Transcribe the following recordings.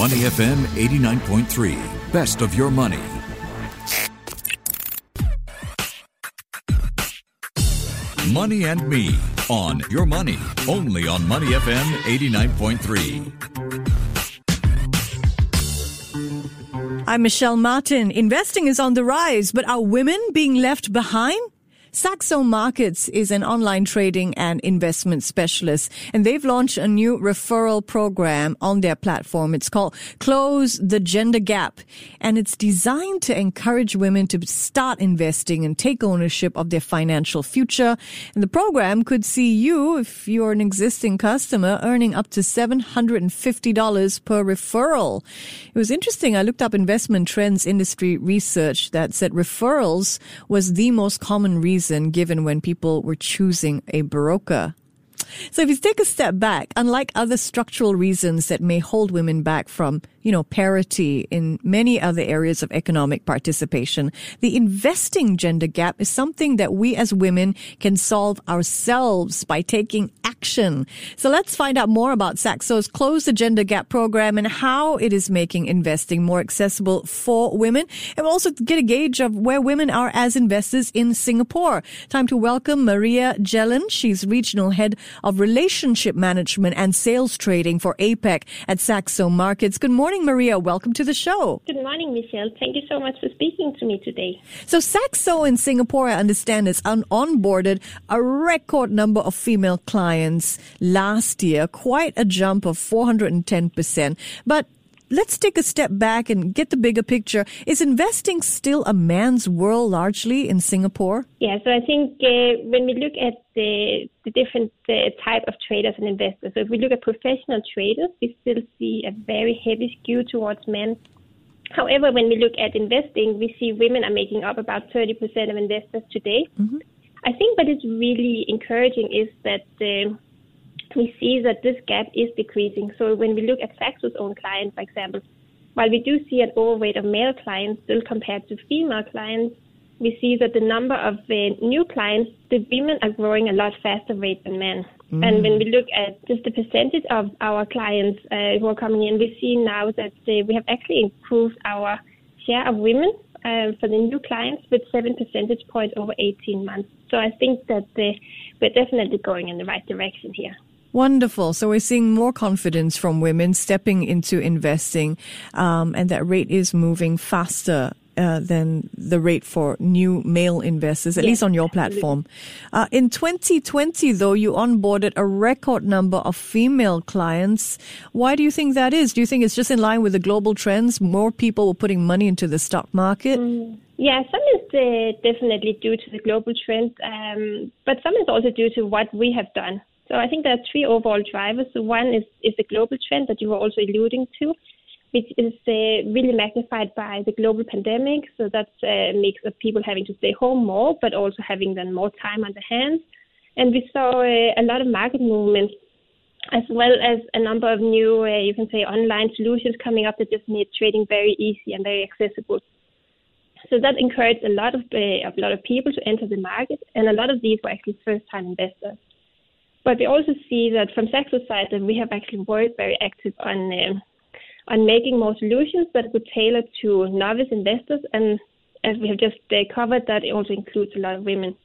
Money FM 89.3. Best of your money. Money and Me on Your Money, only on Money FM 89.3. I'm Michelle Martin. Investing is on the rise, but are women being left behind? Saxo Markets is an online trading and investment specialist, and they've launched a new referral program on their platform. It's called Close the Gender Gap, and it's designed to encourage women to start investing and take ownership of their financial future. And the program could see you, if you're an existing customer, earning up to $750 per referral. It was interesting. I looked up investment trends industry research that said referrals was the most common reason reason given when people were choosing a broker. So if you take a step back, unlike other structural reasons that may hold women back from you know, parity in many other areas of economic participation. The investing gender gap is something that we as women can solve ourselves by taking action. So let's find out more about Saxo's Close the Gender Gap program and how it is making investing more accessible for women and we'll also get a gauge of where women are as investors in Singapore. Time to welcome Maria Jelen. She's regional head of relationship management and sales trading for APAC at Saxo Markets. Good morning Maria. Welcome to the show. Good morning, Michelle. Thank you so much for speaking to me today. So, Saxo in Singapore, I understand, has un- onboarded a record number of female clients last year, quite a jump of 410%. But let's take a step back and get the bigger picture. Is investing still a man's world largely in Singapore? Yeah, so I think uh, when we look at the, the different uh, type of traders and investors, so if we look at professional traders, we still see a very heavy skew towards men. However, when we look at investing, we see women are making up about 30% of investors today. Mm-hmm. I think what is really encouraging is that uh, we see that this gap is decreasing. So when we look at Saxo's own clients, for example, while we do see an overweight of male clients still compared to female clients, we see that the number of uh, new clients, the women are growing a lot faster rate than men. Mm. And when we look at just the percentage of our clients uh, who are coming in, we see now that uh, we have actually improved our share of women uh, for the new clients with seven percentage points over 18 months. So I think that uh, we're definitely going in the right direction here. Wonderful. So we're seeing more confidence from women stepping into investing, um, and that rate is moving faster uh, than the rate for new male investors, at yes, least on your platform. Uh, in 2020, though, you onboarded a record number of female clients. Why do you think that is? Do you think it's just in line with the global trends? More people were putting money into the stock market? Mm. Yeah, some is uh, definitely due to the global trend, um, but some is also due to what we have done. So I think there are three overall drivers. So one is, is the global trend that you were also alluding to, which is uh, really magnified by the global pandemic. So that's a mix of people having to stay home more, but also having then more time on their hands. And we saw uh, a lot of market movements, as well as a number of new, uh, you can say, online solutions coming up that just made trading very easy and very accessible. So that encouraged a lot of uh, a lot of people to enter the market, and a lot of these were actually first-time investors. But we also see that from Saxo's side that we have actually worked very active on uh, on making more solutions that would tailor to novice investors. And as we have just uh, covered, that it also includes a lot of women.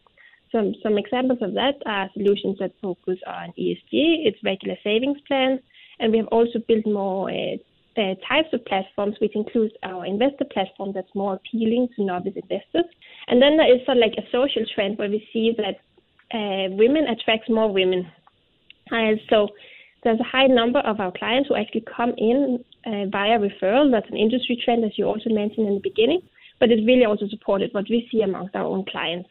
Some some examples of that are solutions that focus on ESG, it's regular savings plans, and we have also built more uh, uh, types of platforms, which includes our investor platform that's more appealing to novice investors. And then there is sort of like a social trend where we see that uh, women attracts more women. Uh, so there's a high number of our clients who actually come in uh, via referral. That's an industry trend, as you also mentioned in the beginning, but it really also supported what we see amongst our own clients.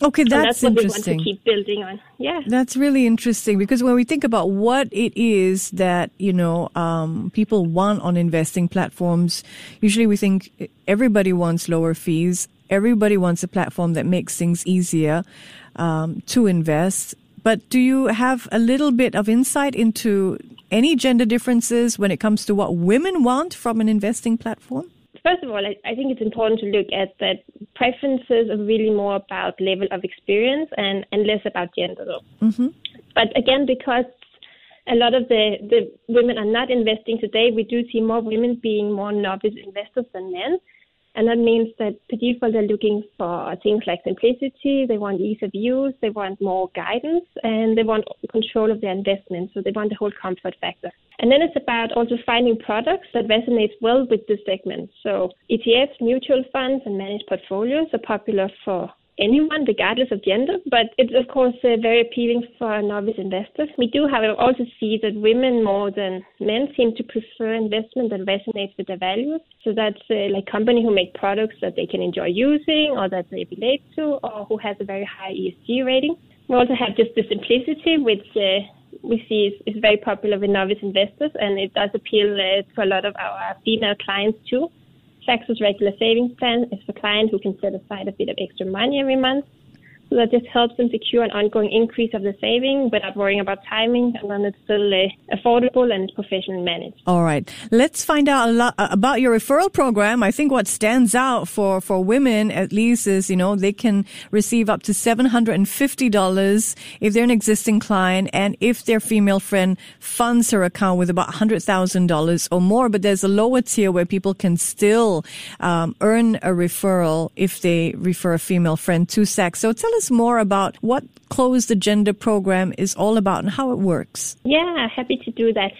Okay, that's, that's what interesting. We want to keep building on. Yeah, that's really interesting because when we think about what it is that you know um, people want on investing platforms, usually we think everybody wants lower fees. Everybody wants a platform that makes things easier um, to invest. But do you have a little bit of insight into any gender differences when it comes to what women want from an investing platform? First of all, I, I think it's important to look at that preferences are really more about level of experience and, and less about gender. Mm-hmm. But again, because a lot of the, the women are not investing today, we do see more women being more novice investors than men. And that means that default are looking for things like simplicity, they want ease of use, they want more guidance, and they want control of their investment. So they want the whole comfort factor. And then it's about also finding products that resonate well with this segment. So ETFs, mutual funds, and managed portfolios are popular for anyone, regardless of gender. But it's of course uh, very appealing for novice investors. We do, however, also see that women more than men seem to prefer investment that resonates with their values. So that's uh, like companies who make products that they can enjoy using or that they relate to, or who has a very high ESG rating. We also have just the simplicity, which uh, we see is, is, very popular with novice investors, and it does appeal uh, to a lot of our female clients too. Saxo's regular savings plan is for clients who can set aside a bit of extra money every month so that just helps them secure an ongoing increase of the saving without worrying about timing, and then it's still uh, affordable and professionally managed. All right, let's find out a lot uh, about your referral program. I think what stands out for for women at least is you know they can receive up to seven hundred and fifty dollars if they're an existing client, and if their female friend funds her account with about hundred thousand dollars or more. But there's a lower tier where people can still um, earn a referral if they refer a female friend to Saxo. So tell us more about what Close the Gender program is all about and how it works? Yeah, happy to do that.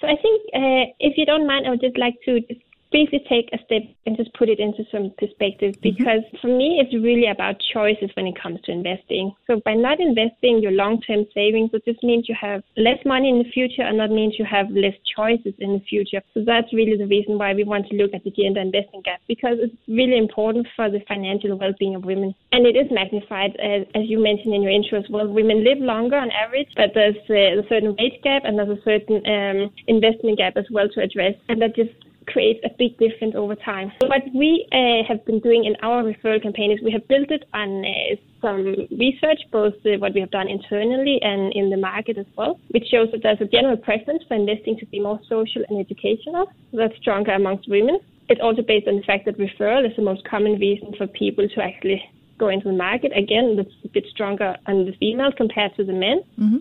So I think, uh, if you don't mind, I would just like to briefly take a step and just put it into some perspective mm-hmm. because mm-hmm. for me it's really about choices when it comes to investing. So by not investing your long-term savings, it just means you have less money in the future and that means you have less choices in the future. So that's really the reason why we want to look at the gender investing gap because it's really important for the financial well-being of women. And it is magnified as, as you mentioned in your intro as well. Women live longer on average, but there's a certain wage gap and there's a certain um, investment gap as well to address. And that just creates a big difference over time. What we uh, have been doing in our referral campaign is we have built it on uh, some research, both uh, what we have done internally and in the market as well, which shows that there's a general preference for investing to be more social and educational. That's stronger amongst women. It's also based on the fact that referral is the most common reason for people to actually go into the market. Again, that's a bit stronger on the females compared to the men. Mm-hmm.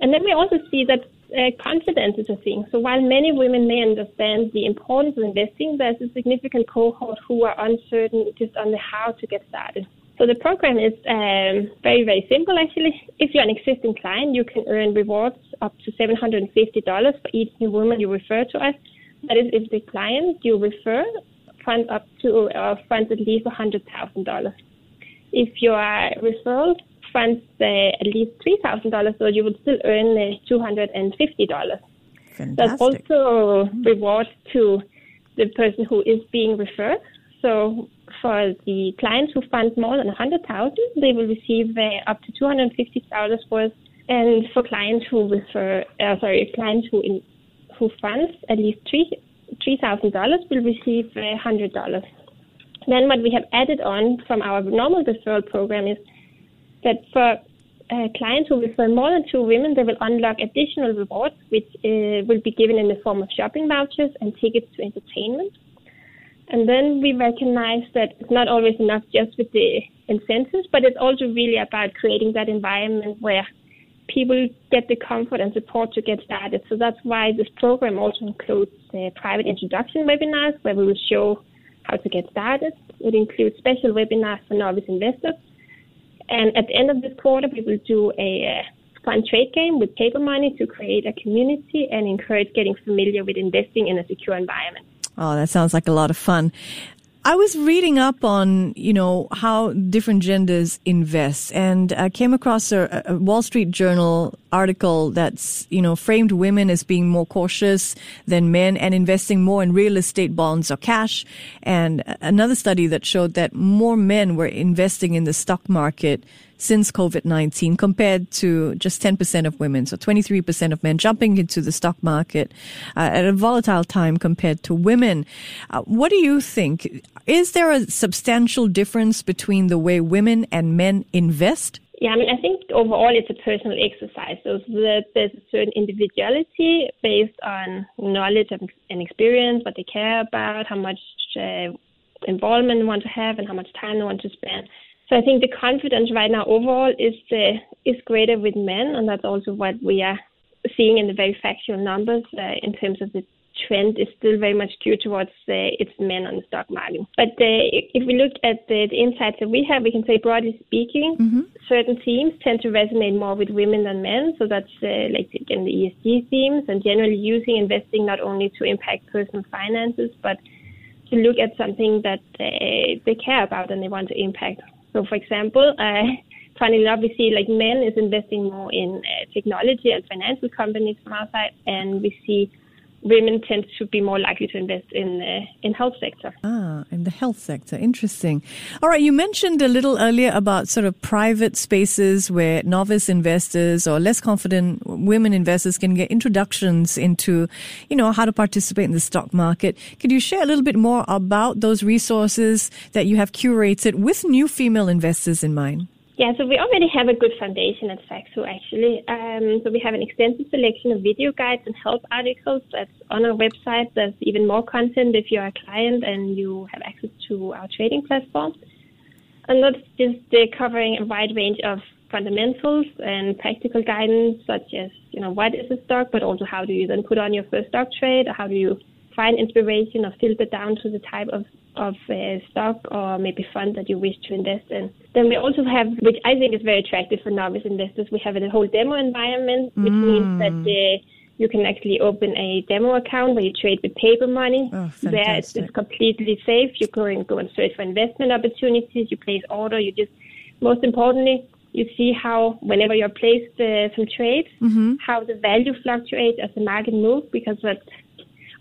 And then we also see that uh, confidence is a thing. So while many women may understand the importance of investing, there's a significant cohort who are uncertain just on how to get started. So the program is um, very, very simple actually. If you're an existing client, you can earn rewards up to $750 for each new woman you refer to us. That is if the client you refer funds up to or funds at least $100,000. If your referral funds uh, at least $3,000, so you would still earn uh, $250. Fantastic. There's also rewards to the person who is being referred. So for the clients who fund more than 100000 they will receive uh, up to $250 worth. And for clients who refer, uh, sorry, clients who in, who funds at least three $3,000 will receive $100. Uh, then what we have added on from our normal referral program is that for uh, clients who refer more than two women, they will unlock additional rewards, which uh, will be given in the form of shopping vouchers and tickets to entertainment. And then we recognize that it's not always enough just with the incentives, but it's also really about creating that environment where people get the comfort and support to get started. So that's why this program also includes uh, private introduction webinars where we will show how to get started. It includes special webinars for novice investors and at the end of this quarter, we will do a uh, fun trade game with paper money to create a community and encourage getting familiar with investing in a secure environment. Oh, that sounds like a lot of fun. I was reading up on, you know, how different genders invest and I came across a, a, Wall Street Journal article that's, you know, framed women as being more cautious than men and investing more in real estate bonds or cash. And another study that showed that more men were investing in the stock market since COVID-19 compared to just 10% of women. So 23% of men jumping into the stock market uh, at a volatile time compared to women. Uh, what do you think? Is there a substantial difference between the way women and men invest? Yeah, I mean, I think overall it's a personal exercise. So there's a certain individuality based on knowledge and experience, what they care about, how much uh, involvement they want to have, and how much time they want to spend. So I think the confidence right now overall is uh, is greater with men, and that's also what we are seeing in the very factual numbers uh, in terms of the trend is still very much skewed towards uh, its men on the stock market. But uh, if we look at the, the, insights that we have, we can say broadly speaking, mm-hmm. certain themes tend to resonate more with women than men. So that's uh, like again the ESG themes and generally using investing not only to impact personal finances, but to look at something that uh, they care about and they want to impact. So, for example, uh, enough, we see like men is investing more in uh, technology and financial companies from our side, and we see women tend to be more likely to invest in uh, in health sector. Ah, in the health sector, interesting. All right, you mentioned a little earlier about sort of private spaces where novice investors or less confident women investors can get introductions into, you know, how to participate in the stock market. Could you share a little bit more about those resources that you have curated with new female investors in mind? Yeah, so we already have a good foundation at Saxo actually. Um, so we have an extensive selection of video guides and help articles that's on our website. There's even more content if you're a client and you have access to our trading platform. And that's just uh, covering a wide range of fundamentals and practical guidance, such as you know what is a stock, but also how do you then put on your first stock trade, or how do you find inspiration or filter down to the type of of uh, stock or maybe fund that you wish to invest in. Then we also have, which I think is very attractive for novice investors, we have a whole demo environment, which mm. means that uh, you can actually open a demo account where you trade with paper money. Oh, there it's, it's, completely safe. You go and go and search for investment opportunities. You place order. You just, most importantly, you see how whenever you're placed uh, some trades, mm-hmm. how the value fluctuates as the market moves because that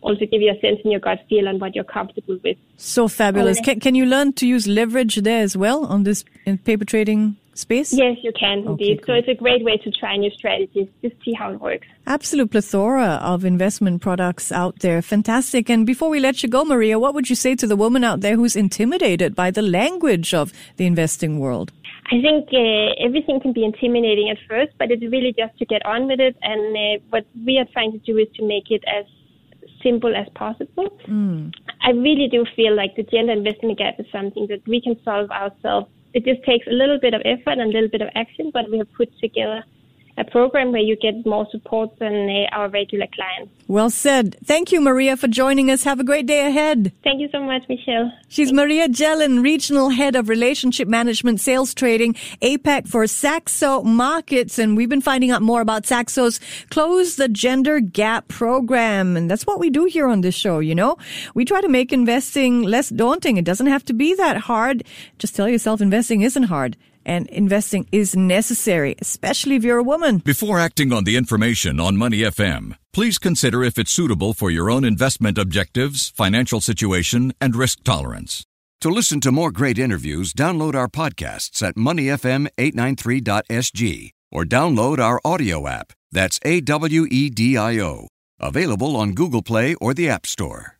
also give you a sense in your gut feel and what you're comfortable with. So fabulous. Can, can you learn to use leverage there as well on this in paper trading space? Yes, you can indeed. Okay, cool. So it's a great way to try new strategies, just see how it works. Absolute plethora of investment products out there. Fantastic. And before we let you go, Maria, what would you say to the woman out there who's intimidated by the language of the investing world? I think uh, everything can be intimidating at first, but it's really just to get on with it. And uh, what we are trying to do is to make it as simple as possible. Mm. I really do feel like the gender investment gap is something that we can solve ourselves. It just takes a little bit of effort and a little bit of action, but we have put together a program where you get more support than uh, our regular clients. Well said. Thank you, Maria, for joining us. Have a great day ahead. Thank you so much, Michelle. She's Thanks. Maria Jelen, Regional Head of Relationship Management Sales Trading, APAC for Saxo Markets. And we've been finding out more about Saxo's Close the Gender Gap program. And that's what we do here on this show, you know? We try to make investing less daunting. It doesn't have to be that hard. Just tell yourself investing isn't hard and investing is necessary, especially if you're a woman. Before acting on the information on Money FM, please consider if it's suitable for your own investment objectives, financial situation, and risk tolerance. To listen to more great interviews, download our podcasts at moneyfm893.sg or download our audio app. That's A W E D I O. Available on Google Play or the App Store.